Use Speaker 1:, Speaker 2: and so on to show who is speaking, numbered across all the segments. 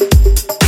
Speaker 1: Walking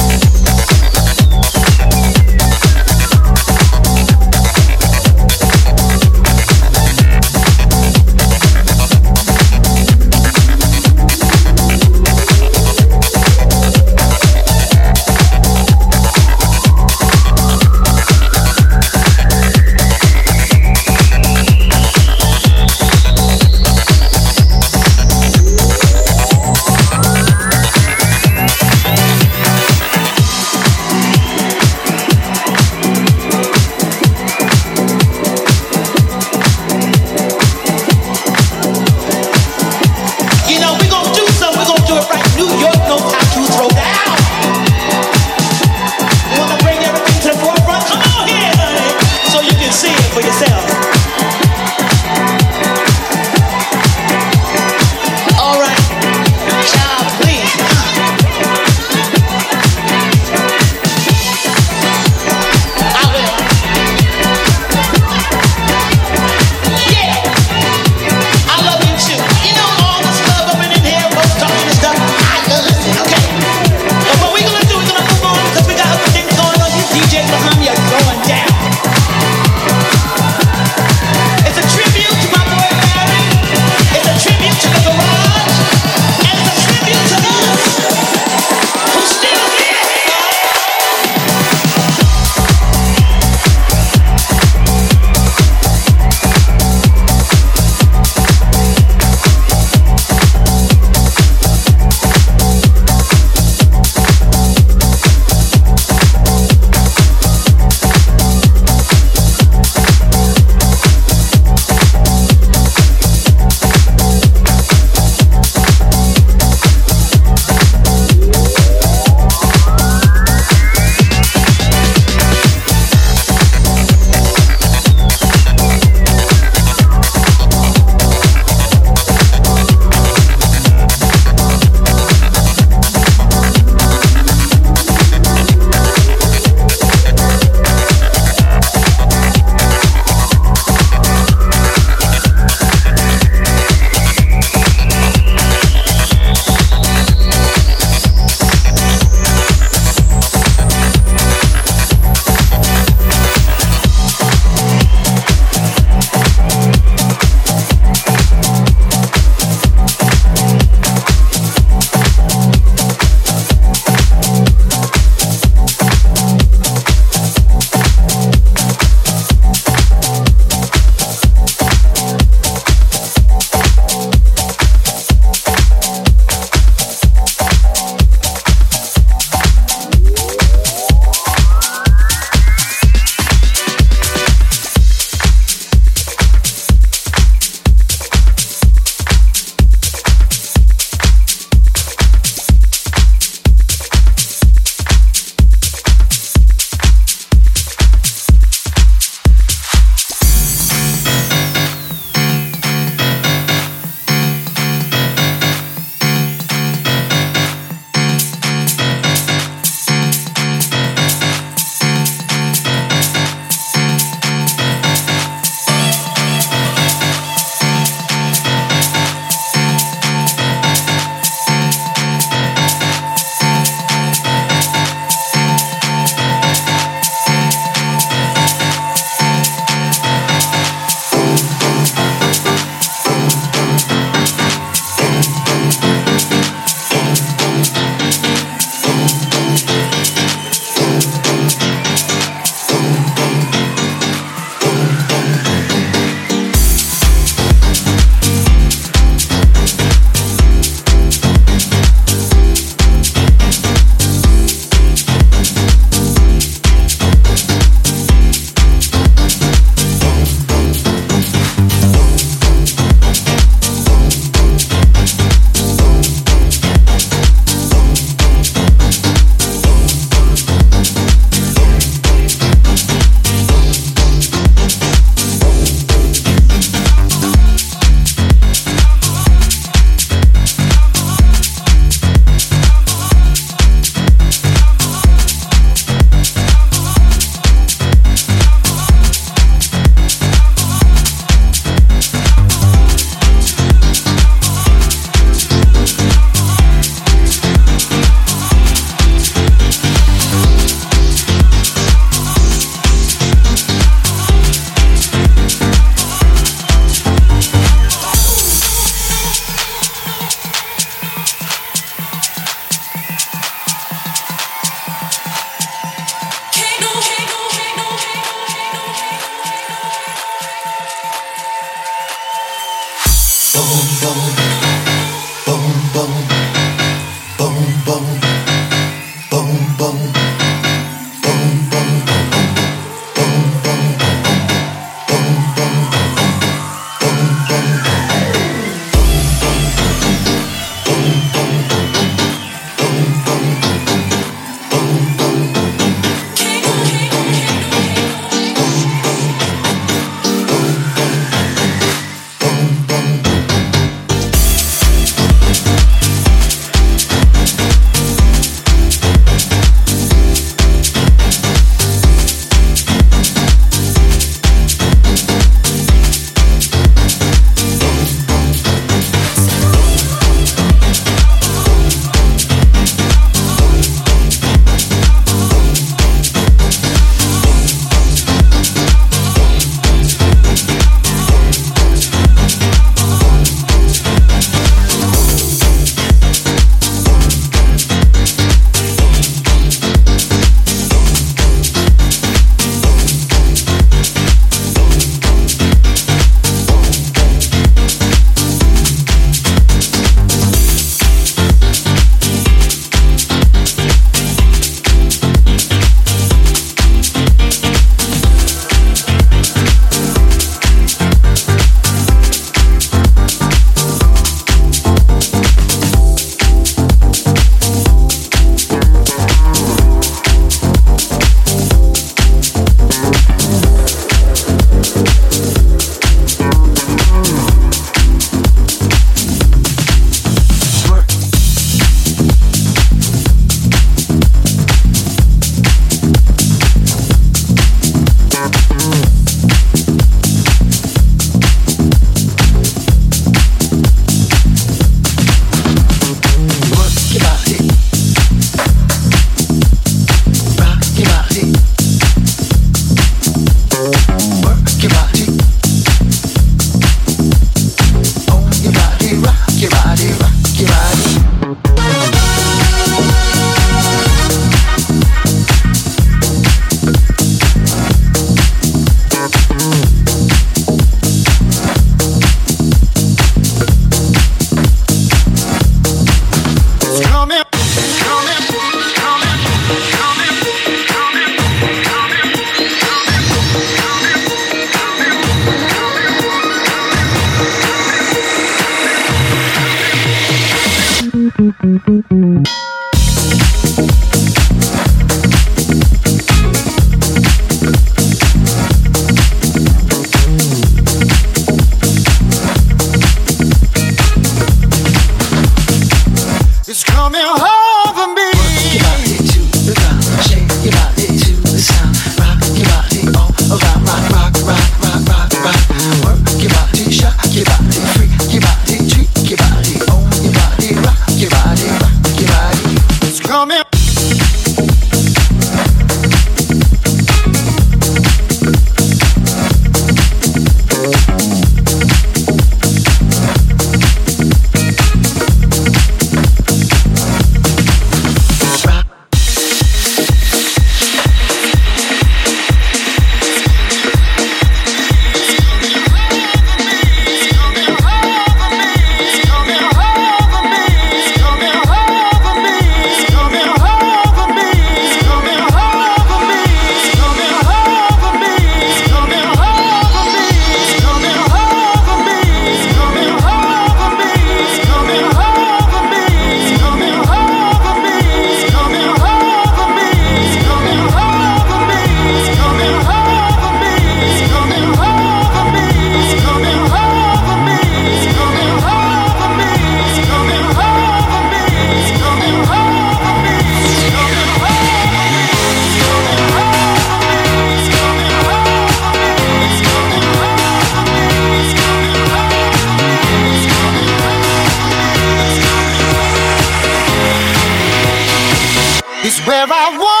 Speaker 2: is where
Speaker 3: I want.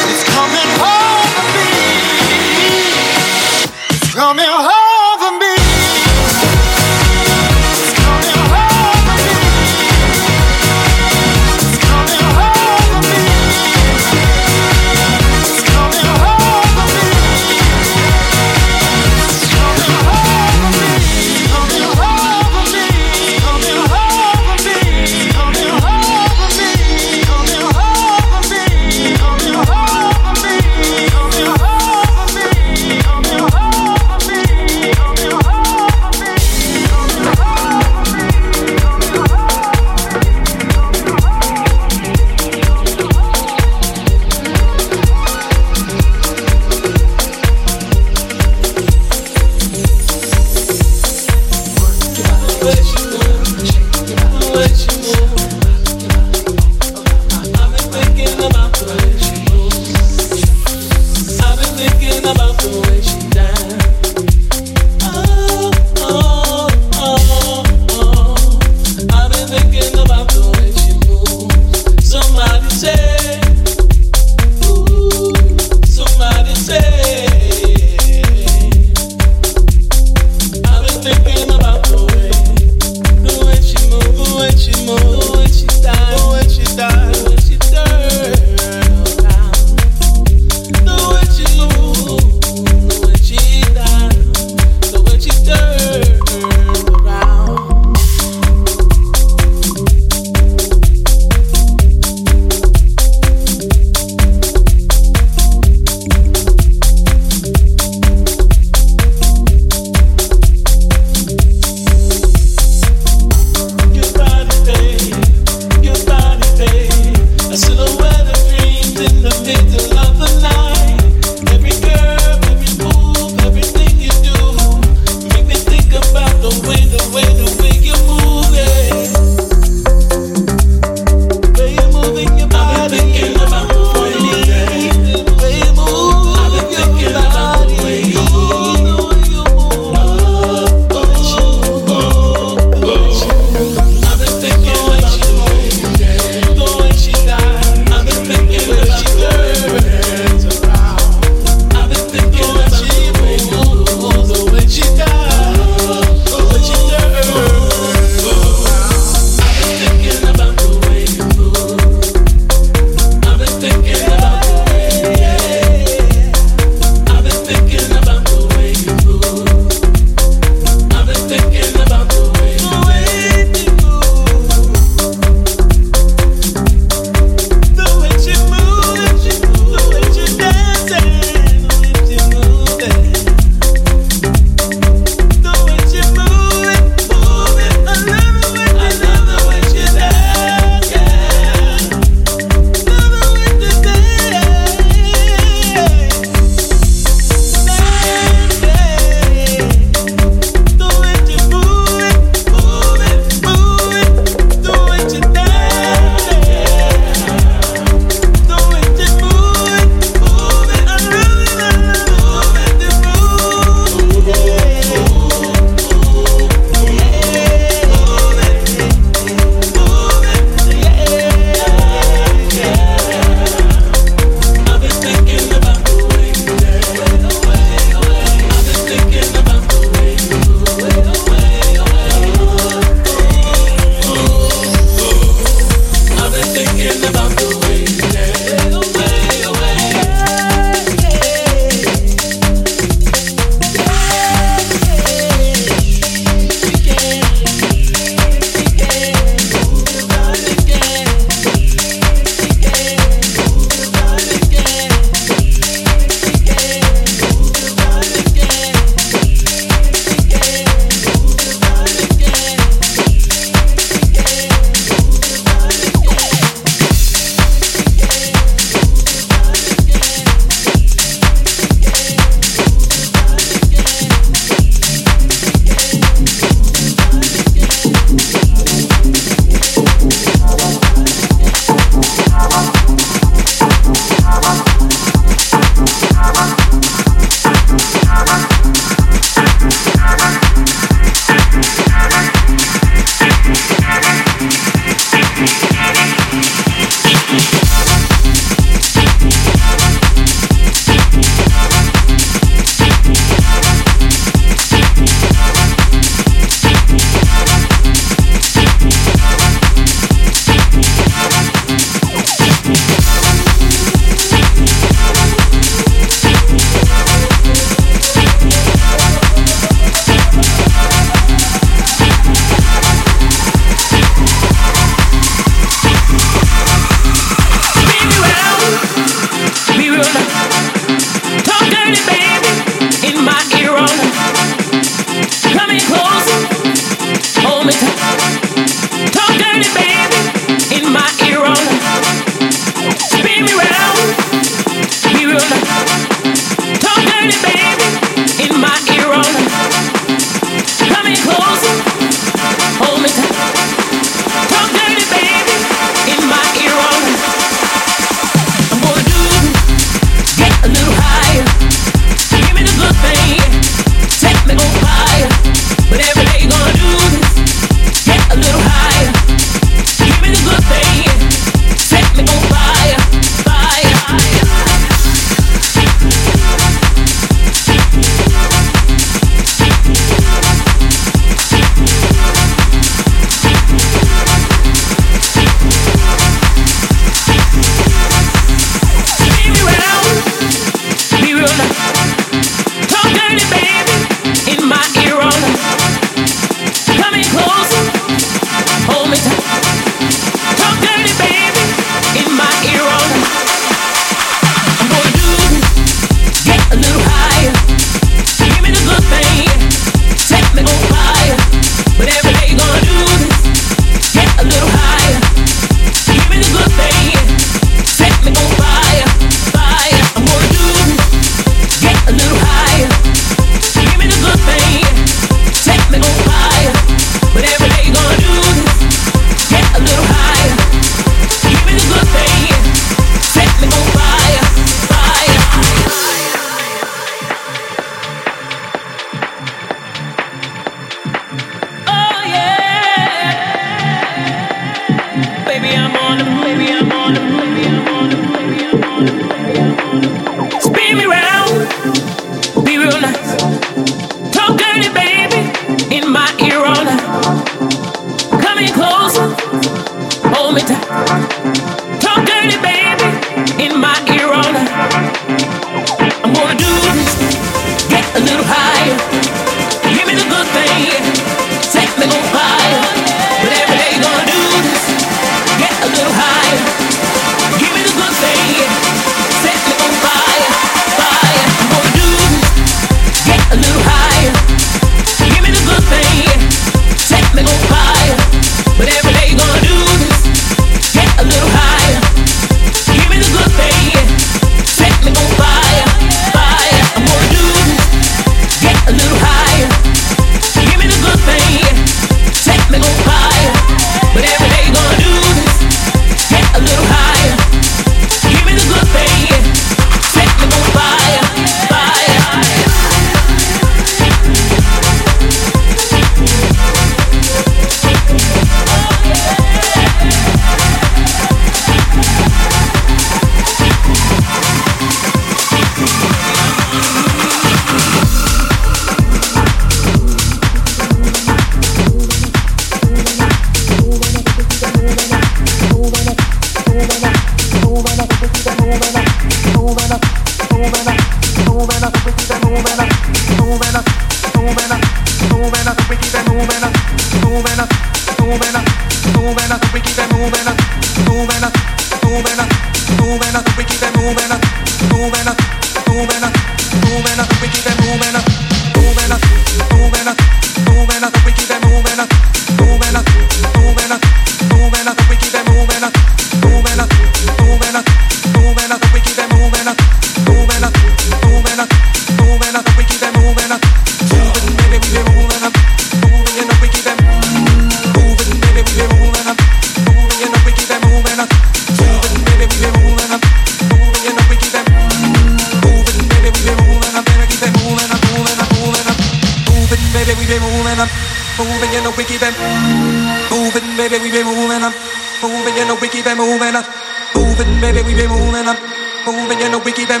Speaker 3: moving, baby, we be moving up, moving, you know we keep it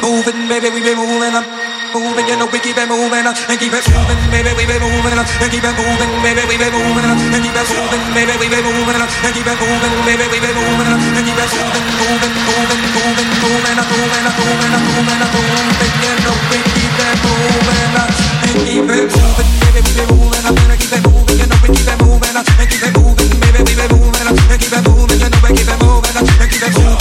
Speaker 3: moving, baby, we be moving up. Moving, you know we keep it moving up and keep it moving, baby, we be moving up and keep it moving, baby, we be moving up and keep it moving, baby, we be moving up and keep it moving, baby, we be moving up and keep it moving, moving, moving, moving, moving, up, moving, up, moving, up, moving, up, moving, you know we keep it moving up and keep it moving, baby, we be moving up and keep it moving, you know we keep it moving up and keep it moving, baby, we be moving up and keep it moving, you know we keep it moving. Te quité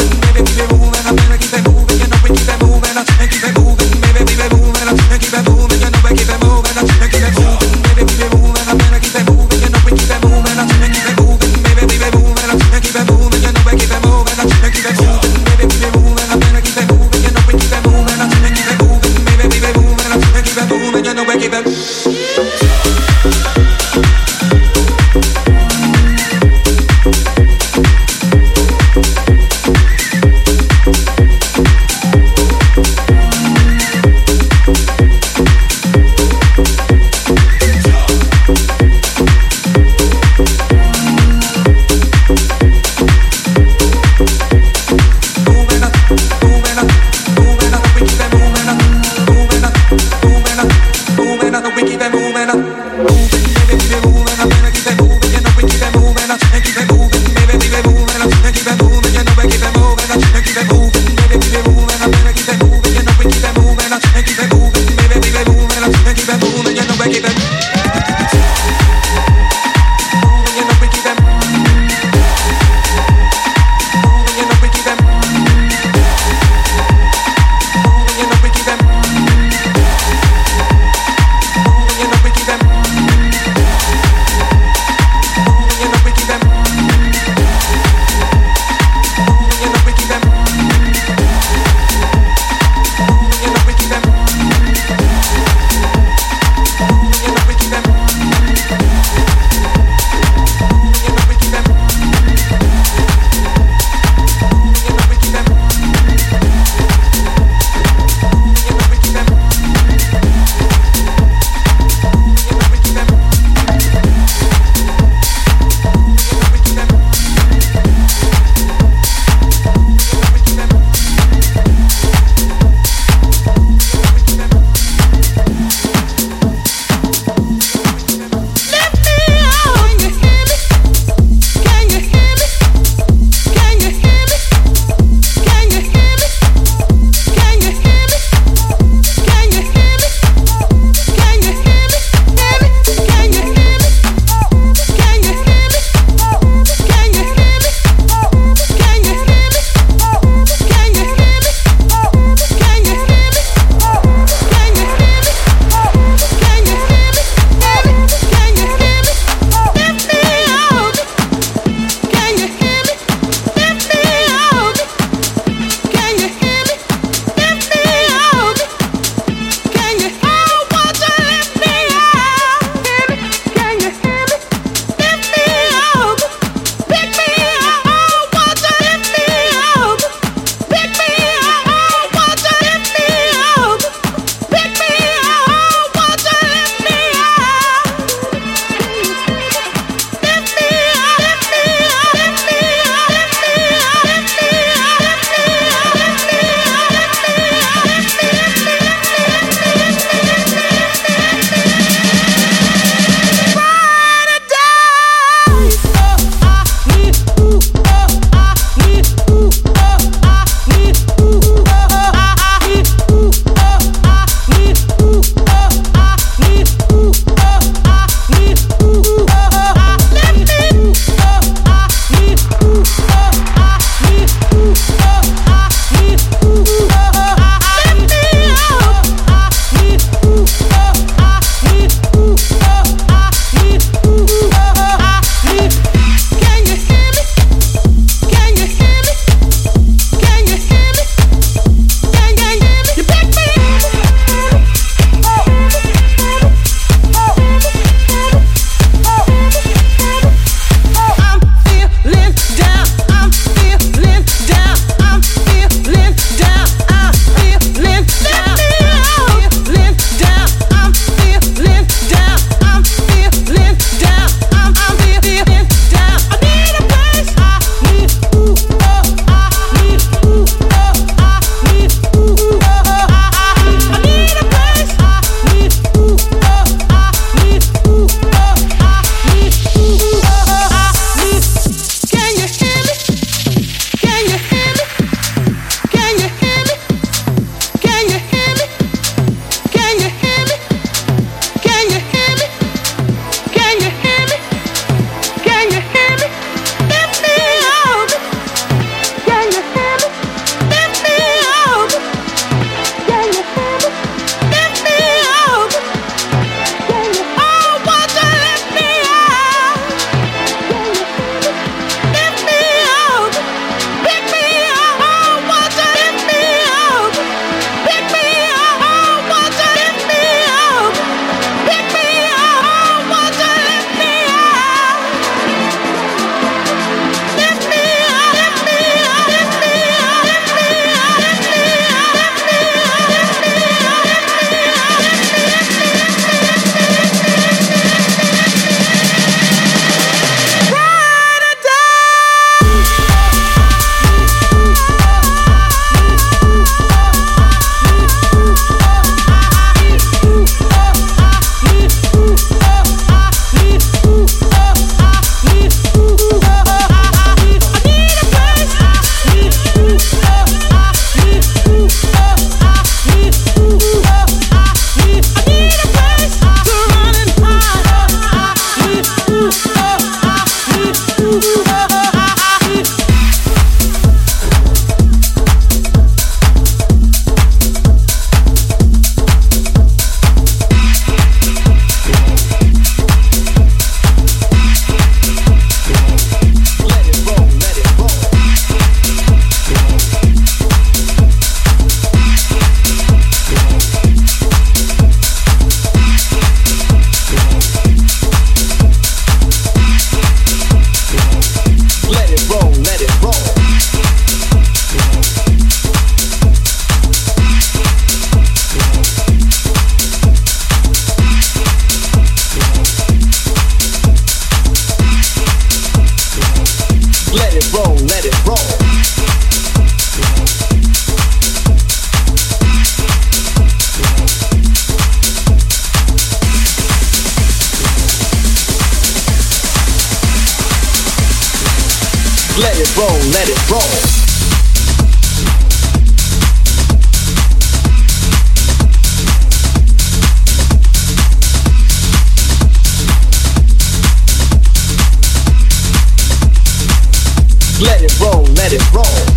Speaker 3: let it roll, let it roll. Let it roll, let it roll.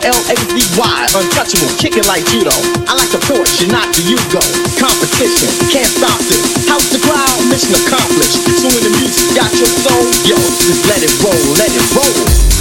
Speaker 3: L-A-Z-Y, untouchable, kicking like judo. I like the and not the you go. Competition, can't stop this. House the crowd, mission accomplished. So when the music got your soul, yo, just let it roll, let it roll.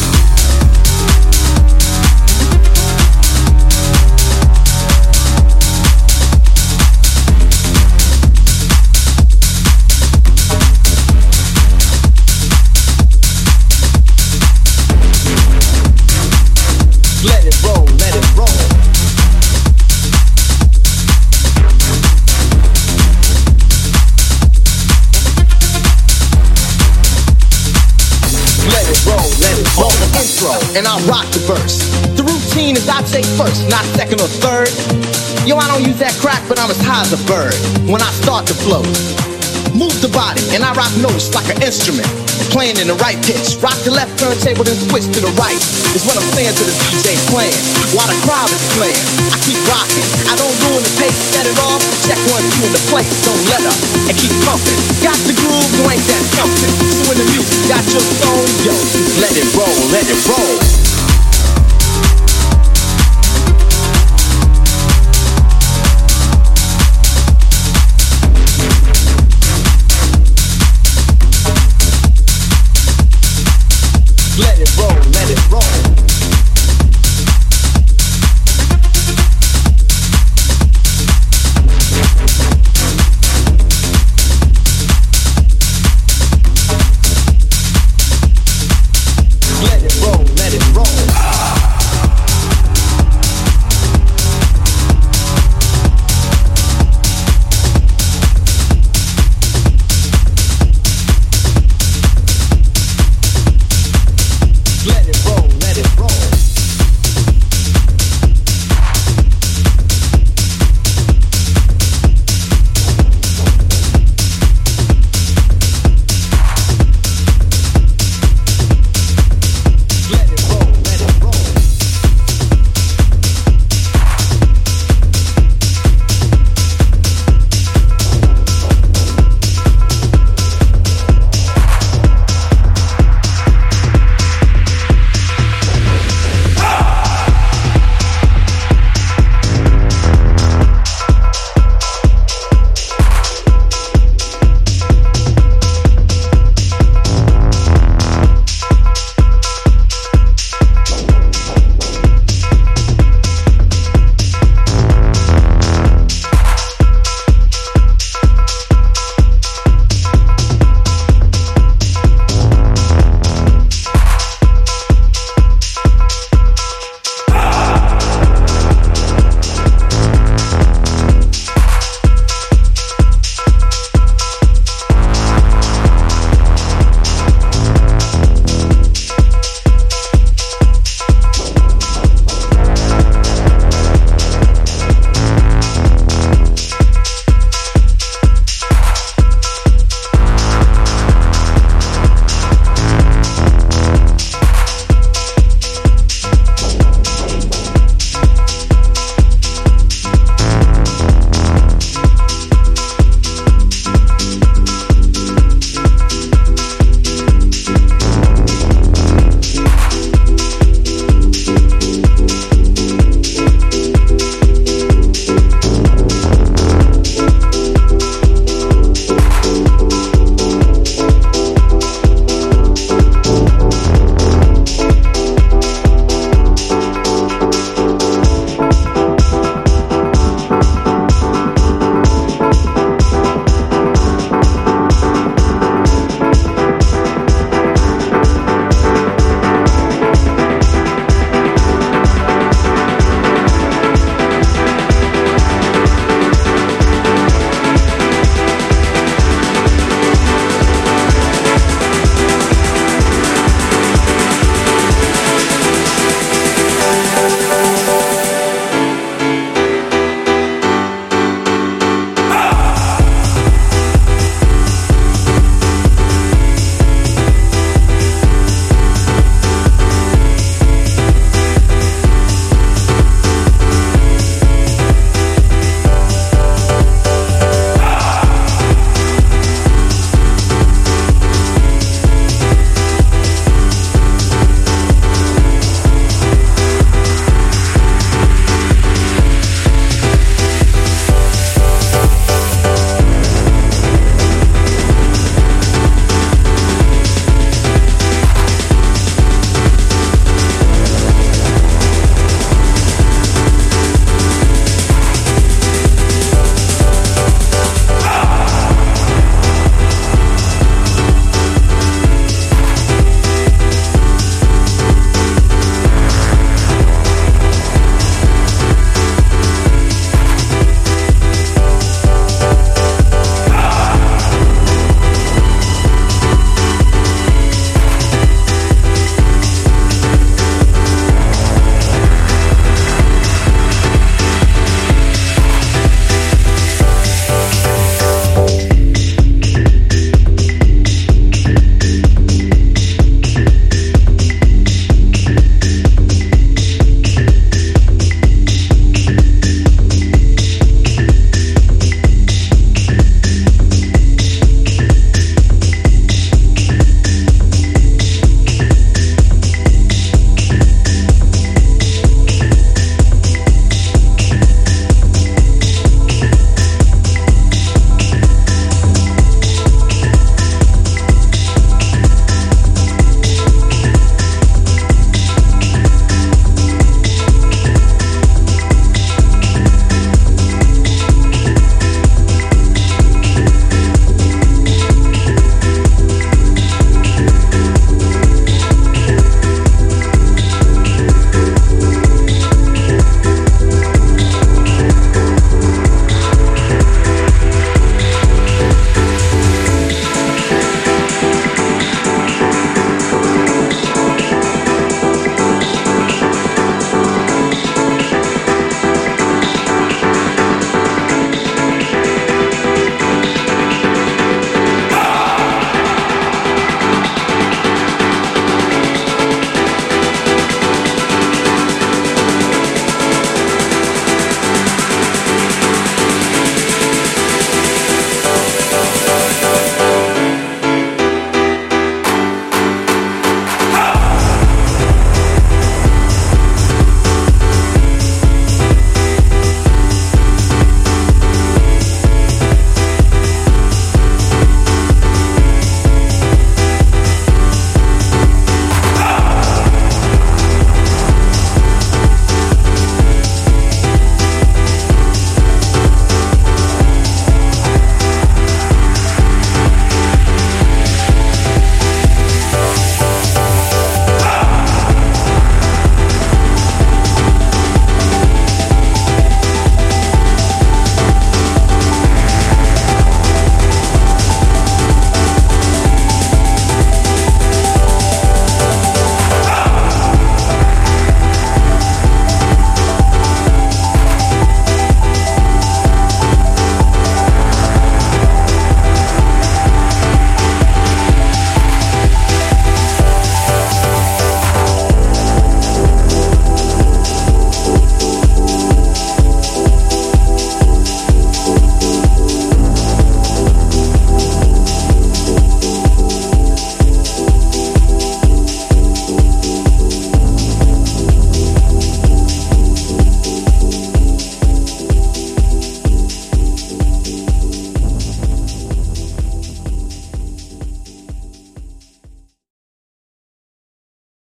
Speaker 3: And I rock the verse. The routine is I take first, not second or third. Yo, I don't use that crack, but I'm as high as a bird when I start to flow. Move the body, and I rock notes like an instrument. Playing in the right pitch. Rock the left turntable, then switch to the right. Is what I'm saying to the DJ playing. While the crowd is playing, I keep rocking. I don't ruin the pace, set it off. Check one, two in the place, don't let up. And keep pumping. Got the groove, you ain't that jumping. So when the music got your soul, yo, let it roll, let it roll.